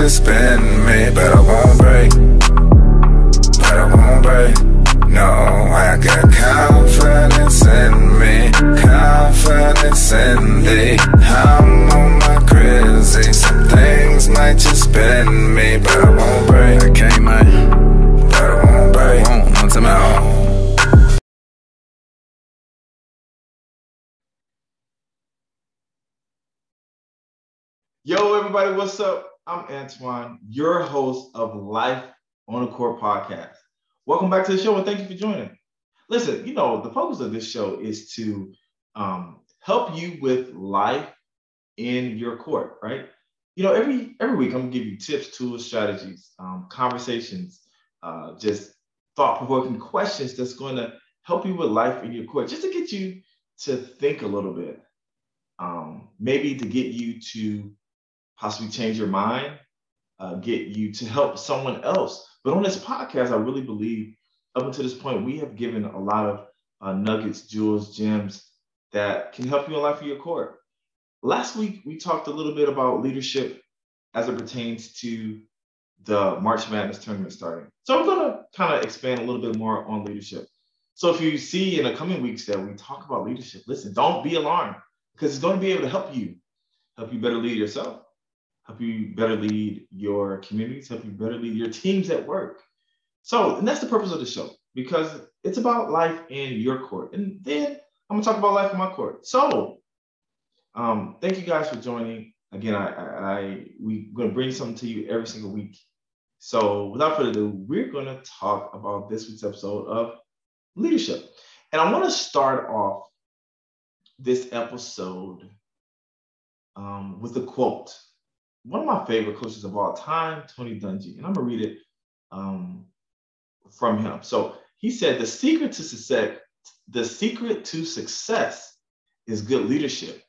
just bend me, but I won't break. But I won't break. No, I got confidence in me, confidence in thee. I'm on my crazy. Some things might just bend me, but I won't break. I can't, man. But I won't break. Won't, not to me. Yo, everybody, what's up? I'm Antoine, your host of Life on the Court podcast. Welcome back to the show and thank you for joining. Listen, you know, the focus of this show is to um, help you with life in your court, right? You know, every every week I'm gonna give you tips, tools, strategies, um, conversations, uh, just thought-provoking questions that's going to help you with life in your court, just to get you to think a little bit, um, maybe to get you to possibly change your mind, uh, get you to help someone else. But on this podcast, I really believe up until this point, we have given a lot of uh, nuggets, jewels, gems that can help you in life of your court. Last week, we talked a little bit about leadership as it pertains to the March Madness tournament starting. So I'm going to kind of expand a little bit more on leadership. So if you see in the coming weeks that we talk about leadership, listen, don't be alarmed because it's going to be able to help you, help you better lead yourself, help you better lead your communities, help you better lead your teams at work. So, and that's the purpose of the show because it's about life in your court. And then I'm gonna talk about life in my court. So, um, thank you guys for joining. Again, I, I, I we're gonna bring something to you every single week. So, without further ado, we're gonna talk about this week's episode of leadership. And I want to start off this episode um, with a quote one of my favorite coaches of all time, Tony Dungy, and I'm gonna read it um, from him. So he said, "The secret to success, the secret to success, is good leadership,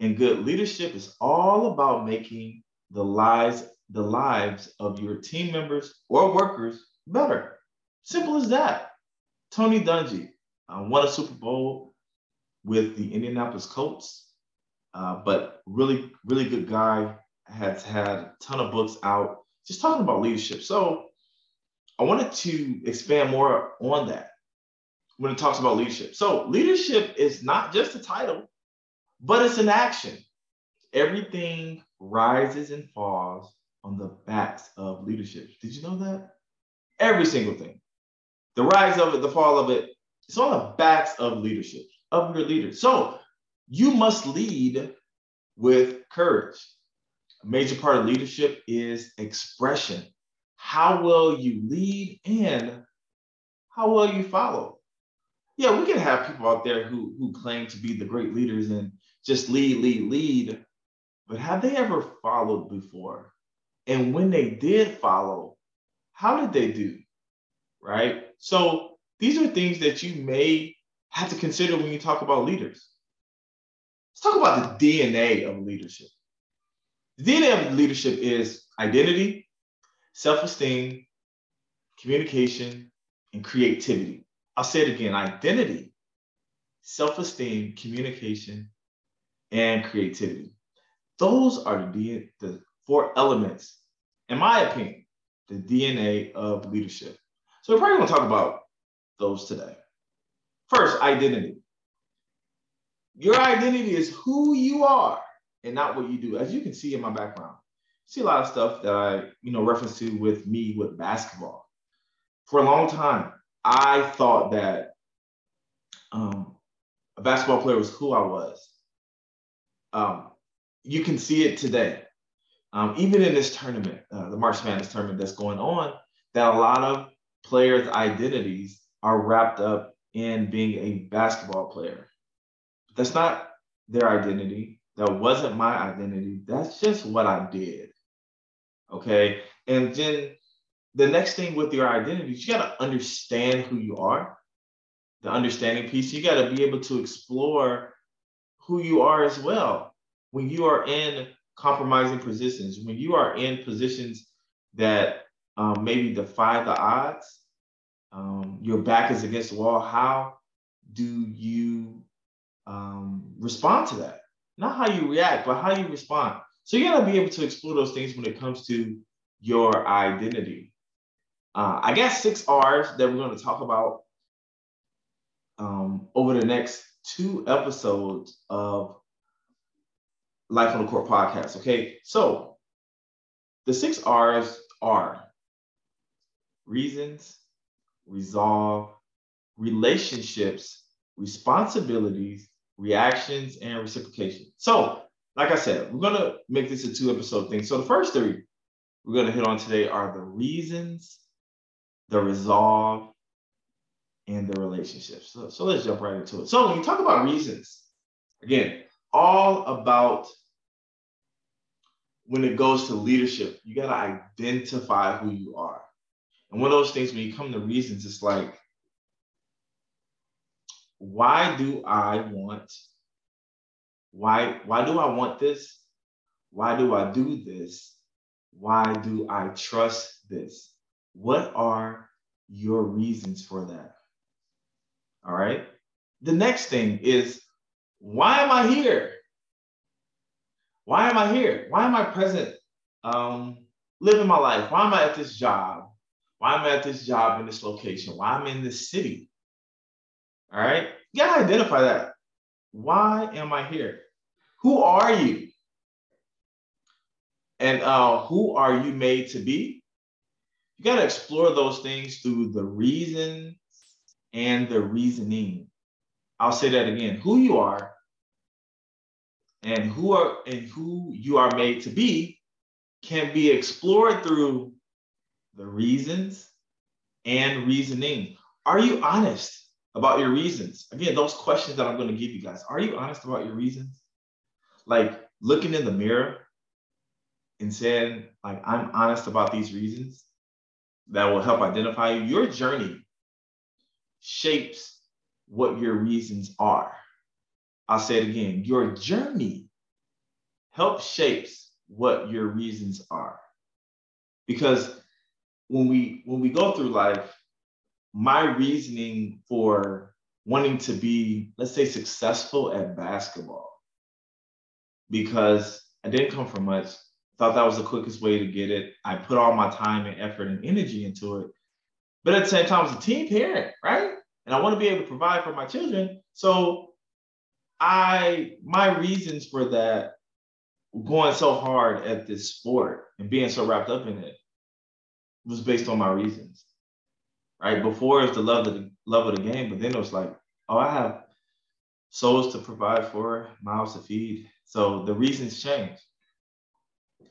and good leadership is all about making the lives the lives of your team members or workers better. Simple as that." Tony Dungy uh, won a Super Bowl with the Indianapolis Colts, uh, but really, really good guy has had a ton of books out just talking about leadership. So I wanted to expand more on that when it talks about leadership. So leadership is not just a title, but it's an action. Everything rises and falls on the backs of leadership. Did you know that? Every single thing. The rise of it, the fall of it, it's on the backs of leadership, of your leaders. So you must lead with courage. A major part of leadership is expression. How well you lead and how well you follow. Yeah, we can have people out there who, who claim to be the great leaders and just lead, lead, lead. But have they ever followed before? And when they did follow, how did they do? Right? So these are things that you may have to consider when you talk about leaders. Let's talk about the DNA of leadership. DNA of leadership is identity, self esteem, communication, and creativity. I'll say it again identity, self esteem, communication, and creativity. Those are the, the four elements, in my opinion, the DNA of leadership. So we're probably going to talk about those today. First, identity. Your identity is who you are and not what you do. As you can see in my background, see a lot of stuff that I, you know, reference to with me with basketball. For a long time, I thought that um, a basketball player was who I was. Um, you can see it today. Um, even in this tournament, uh, the March Madness tournament that's going on, that a lot of players' identities are wrapped up in being a basketball player. That's not their identity. That wasn't my identity. That's just what I did. Okay. And then the next thing with your identity you got to understand who you are, the understanding piece. You got to be able to explore who you are as well. When you are in compromising positions, when you are in positions that um, maybe defy the odds, um, your back is against the wall, how do you um, respond to that? Not how you react, but how you respond. So you gotta be able to explore those things when it comes to your identity. Uh, I got six R's that we're to talk about um, over the next two episodes of Life on the Court podcast. Okay, so the six R's are reasons, resolve, relationships, responsibilities, reactions, and reciprocation. So, like I said, we're going to make this a two episode thing. So, the first three we're going to hit on today are the reasons, the resolve, and the relationships. So, so let's jump right into it. So when you talk about reasons, again, all about when it goes to leadership, you got to identify who you are. And one of those things, when you come to reasons, it's like, why do I want, why, why do I want this? Why do I do this? Why do I trust this? What are your reasons for that? All right. The next thing is why am I here? Why am I here? Why am I present um, living my life? Why am I at this job? Why am I at this job in this location? Why am I in this city? All right. You got to identify that. Why am I here? Who are you? And uh, who are you made to be? You got to explore those things through the reason and the reasoning. I'll say that again. Who you are and who are and who you are made to be can be explored through the reasons and reasoning. Are you honest about your reasons? Again, those questions that I'm going to give you guys. Are you honest about your reasons? Like looking in the mirror and saying, like, I'm honest about these reasons that will help identify you. Your journey shapes what your reasons are. I'll say it again. Your journey helps shapes what your reasons are. Because when we when we go through life, my reasoning for wanting to be, let's say, successful at basketball, because I didn't come from much, thought that was the quickest way to get it. I put all my time and effort and energy into it. But at the same time, I was a teen parent, right? And I want to be able to provide for my children. So I my reasons for that going so hard at this sport and being so wrapped up in it was based on my reasons. Right. Before it's the love of the love of the game, but then it was like, oh, I have souls to provide for, mouths to feed. So the reasons change.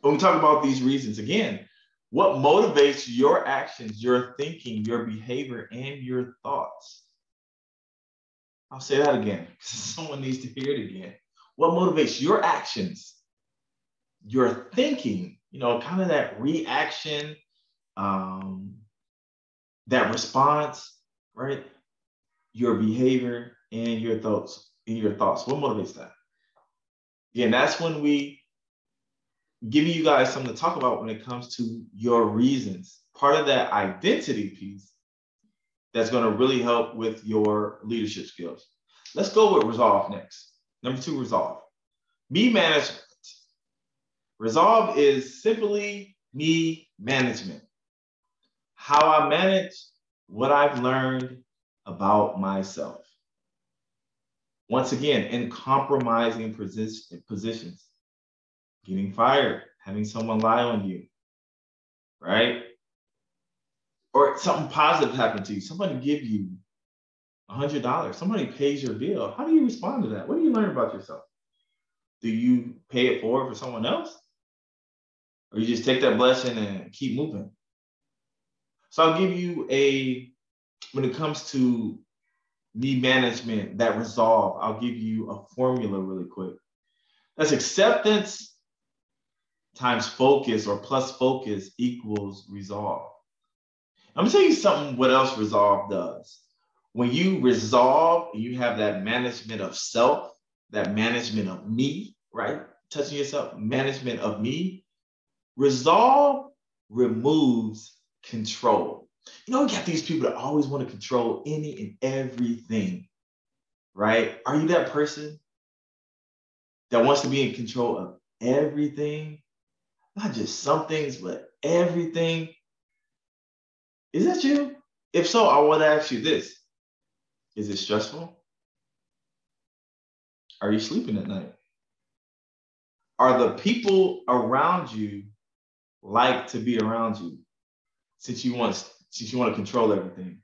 When we talk about these reasons again, what motivates your actions, your thinking, your behavior, and your thoughts? I'll say that again because someone needs to hear it again. What motivates your actions, your thinking, you know, kind of that reaction, um, that response, right? Your behavior and your thoughts, and your thoughts. What motivates that? Again, that's when we giving you guys something to talk about when it comes to your reasons. Part of that identity piece that's going to really help with your leadership skills. Let's go with resolve next. Number two, resolve. Me management. Resolve is simply me management. How I manage what I've learned about myself. Once again, in compromising positions getting fired, having someone lie on you, right? Or something positive happen to you, somebody give you a $100, somebody pays your bill. How do you respond to that? What do you learn about yourself? Do you pay it forward for someone else? Or you just take that blessing and keep moving? So I'll give you a, when it comes to me management, that resolve, I'll give you a formula really quick. That's acceptance times focus or plus focus equals resolve. I'm gonna tell you something what else resolve does. When you resolve, you have that management of self, that management of me, right? Touching yourself, management of me. Resolve removes control. You know, we got these people that always want to control any and everything, right? Are you that person that wants to be in control of everything, not just some things, but everything. Is that you? If so, I want to ask you this Is it stressful? Are you sleeping at night? Are the people around you like to be around you since you want since you want to control everything?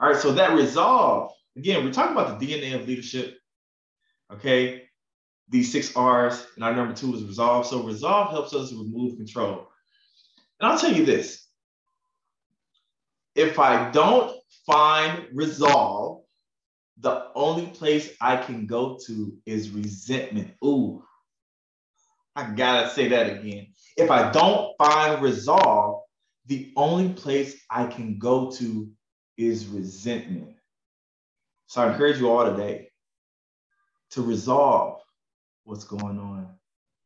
All right, so that resolve, again, we're talking about the DNA of leadership. Okay, these six R's, and our number two is resolve. So resolve helps us remove control. And I'll tell you this if I don't find resolve, the only place I can go to is resentment. Ooh, I gotta say that again. If I don't find resolve, the only place I can go to is resentment. So I encourage you all today to resolve what's going on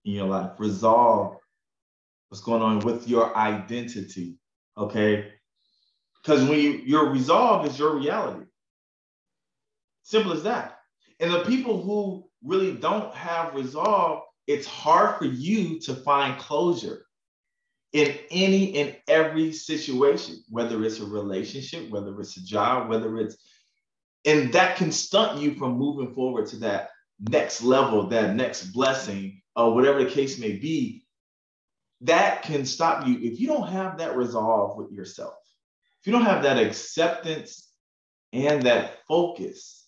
in your life. Resolve what's going on with your identity. Okay. Because when you, your resolve is your reality. Simple as that. And the people who really don't have resolve, it's hard for you to find closure in any and every situation, whether it's a relationship, whether it's a job, whether it's, and that can stunt you from moving forward to that next level, that next blessing, or whatever the case may be, that can stop you if you don't have that resolve with yourself. If you don't have that acceptance and that focus,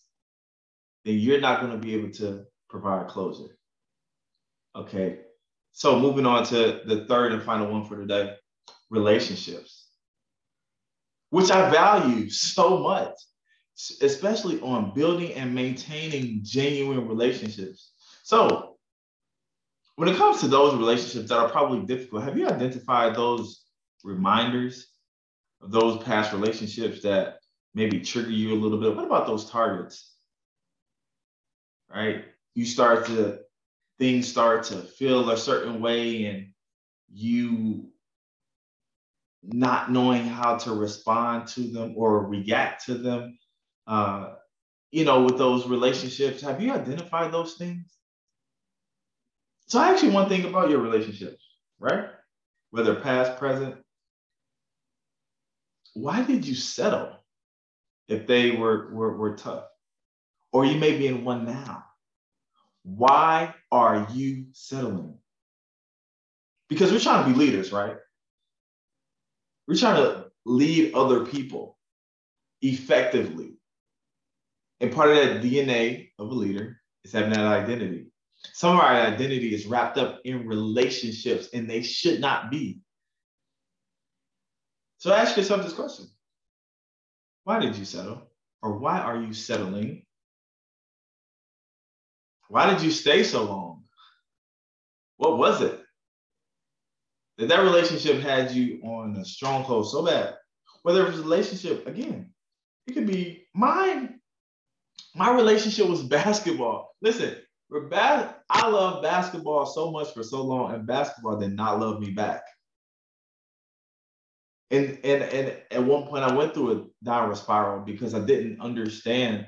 then you're not going to be able to provide closure. Okay. So moving on to the third and final one for today, relationships, which I value so much especially on building and maintaining genuine relationships. So, when it comes to those relationships that are probably difficult, have you identified those reminders of those past relationships that maybe trigger you a little bit? What about those targets? Right? You start to, things start to feel a certain way and you not knowing how to respond to them or react to them uh, you know, with those relationships, have you identified those things? So I actually one thing about your relationships, right? Whether past, present. Why did you settle if they were, were, were tough? Or you may be in one now. Why are you settling? Because we're trying to be leaders, right? We're trying to lead other people effectively. And part of that DNA of a leader is having that identity. Some of our identity is wrapped up in relationships and they should not be. So ask yourself this question Why did you settle? Or why are you settling? Why did you stay so long? What was it? That that relationship had you on a stronghold so bad. Whether it was a relationship, again, it could be mine my relationship was basketball. Listen, we're bad. I love basketball so much for so long, and basketball did not love me back. And and and at one point, I went through a downward spiral because I didn't understand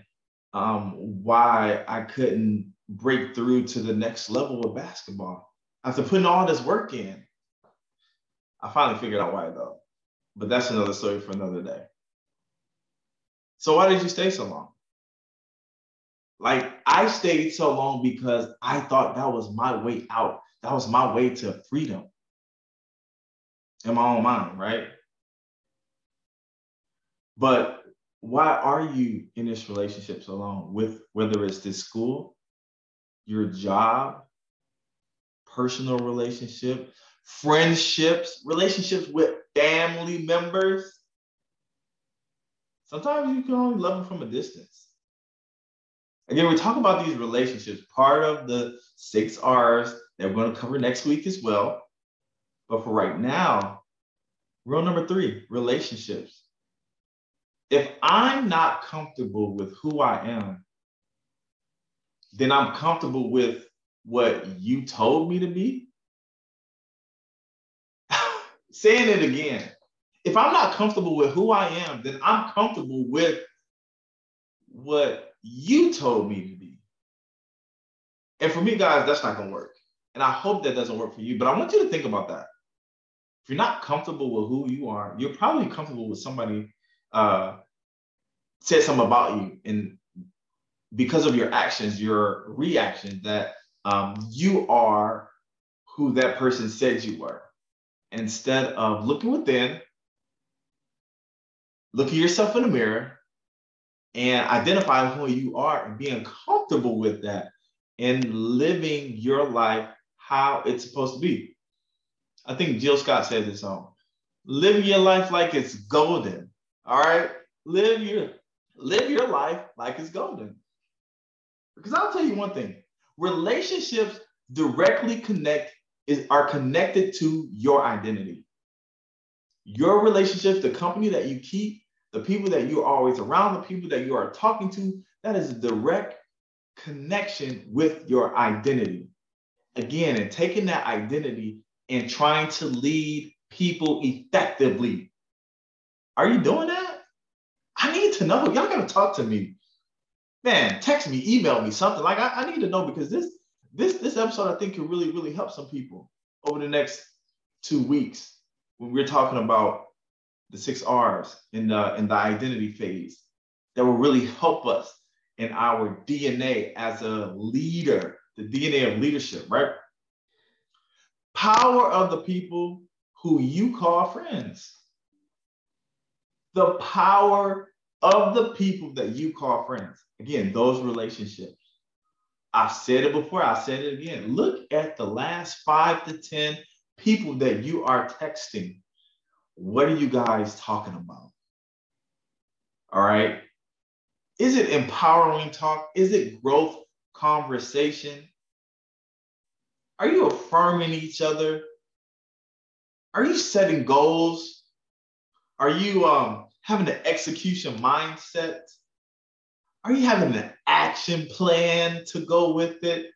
um, why I couldn't break through to the next level of basketball after putting all this work in. I finally figured out why though, but that's another story for another day. So why did you stay so long? Like I stayed so long because I thought that was my way out. That was my way to freedom in my own mind, right? But why are you in this relationship so long with whether it's this school, your job, personal relationship, friendships, relationships with family members? Sometimes you can only love them from a distance. Again, we talk about these relationships, part of the six R's that we're going to cover next week as well. But for right now, rule number three relationships. If I'm not comfortable with who I am, then I'm comfortable with what you told me to be. Saying it again. If I'm not comfortable with who I am, then I'm comfortable with what you told me to be. And for me, guys, that's not gonna work. And I hope that doesn't work for you, but I want you to think about that. If you're not comfortable with who you are, you're probably comfortable with somebody uh, said something about you, and because of your actions, your reactions, that um, you are who that person said you were. Instead of looking within, looking yourself in the mirror, and identifying who you are and being comfortable with that and living your life how it's supposed to be. I think Jill Scott said this on live your life like it's golden. All right. Live your live your life like it's golden. Because I'll tell you one thing, relationships directly connect is are connected to your identity. Your relationships, the company that you keep, the people that you're always around, the people that you are talking to, that is a direct connection with your identity. Again, and taking that identity and trying to lead people effectively. Are you doing that? I need to know. Y'all gotta talk to me. Man, text me, email me something. Like I, I need to know because this this this episode I think can really, really help some people over the next two weeks when we're talking about the six R's in the in the identity phase that will really help us in our DNA as a leader, the DNA of leadership, right? Power of the people who you call friends. The power of the people that you call friends. Again, those relationships. I've said it before, I said it again. Look at the last five to 10 people that you are texting what are you guys talking about? All right. Is it empowering talk? Is it growth conversation? Are you affirming each other? Are you setting goals? Are you um, having an execution mindset? Are you having an action plan to go with it?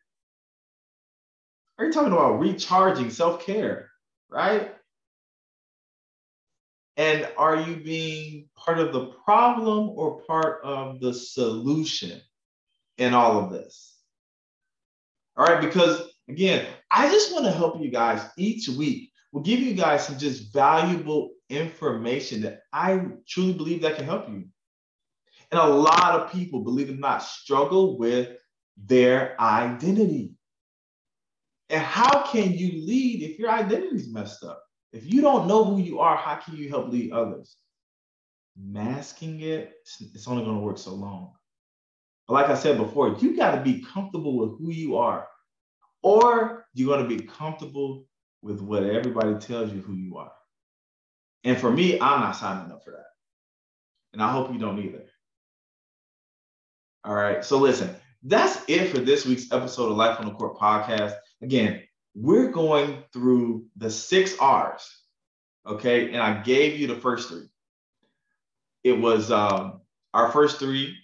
Are you talking about recharging self care, right? And are you being part of the problem or part of the solution in all of this? All right, because again, I just want to help you guys each week. We'll give you guys some just valuable information that I truly believe that can help you. And a lot of people, believe it or not, struggle with their identity. And how can you lead if your identity is messed up? If you don't know who you are, how can you help lead others? Masking it, it's only going to work so long. But like I said before, you got to be comfortable with who you are, or you're going to be comfortable with what everybody tells you who you are. And for me, I'm not signing up for that. And I hope you don't either. All right. So listen, that's it for this week's episode of Life on the Court podcast. Again, we're going through the six R's, okay? And I gave you the first three. It was um, our first three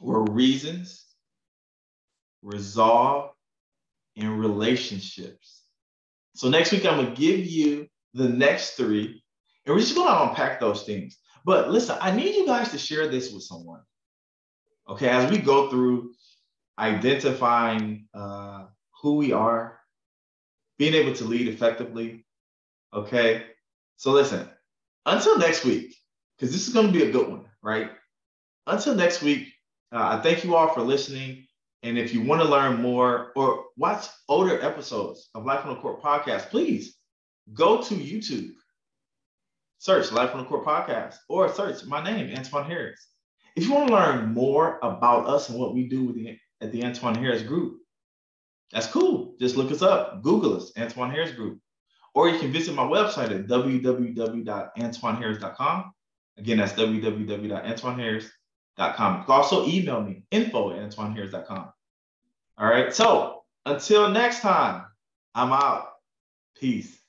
were reasons, resolve, and relationships. So next week, I'm gonna give you the next three, and we're just gonna unpack those things. But listen, I need you guys to share this with someone. Okay, as we go through identifying uh, who we are, being able to lead effectively. Okay. So listen, until next week, because this is going to be a good one, right? Until next week, uh, I thank you all for listening. And if you want to learn more or watch older episodes of Life on the Court podcast, please go to YouTube, search Life on the Court podcast, or search my name, Antoine Harris. If you want to learn more about us and what we do with the, at the Antoine Harris Group, that's cool. Just look us up, Google us, Antoine Harris Group. Or you can visit my website at www.antoineharris.com. Again, that's www.antoineharris.com. You can also email me, info at antoineharris.com. All right. So until next time, I'm out. Peace.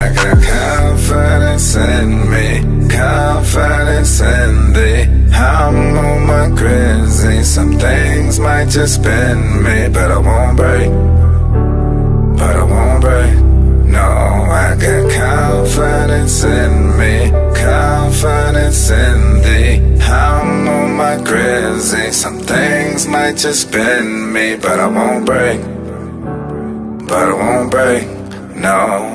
I got confidence in me, confidence in thee. I'm on my crazy. Some things might just me, but I won't break. But I won't break. No, I got confidence in me, confidence in. I'm on my crazy. Eh? Some things might just bend me, but I won't break. but I won't break. No,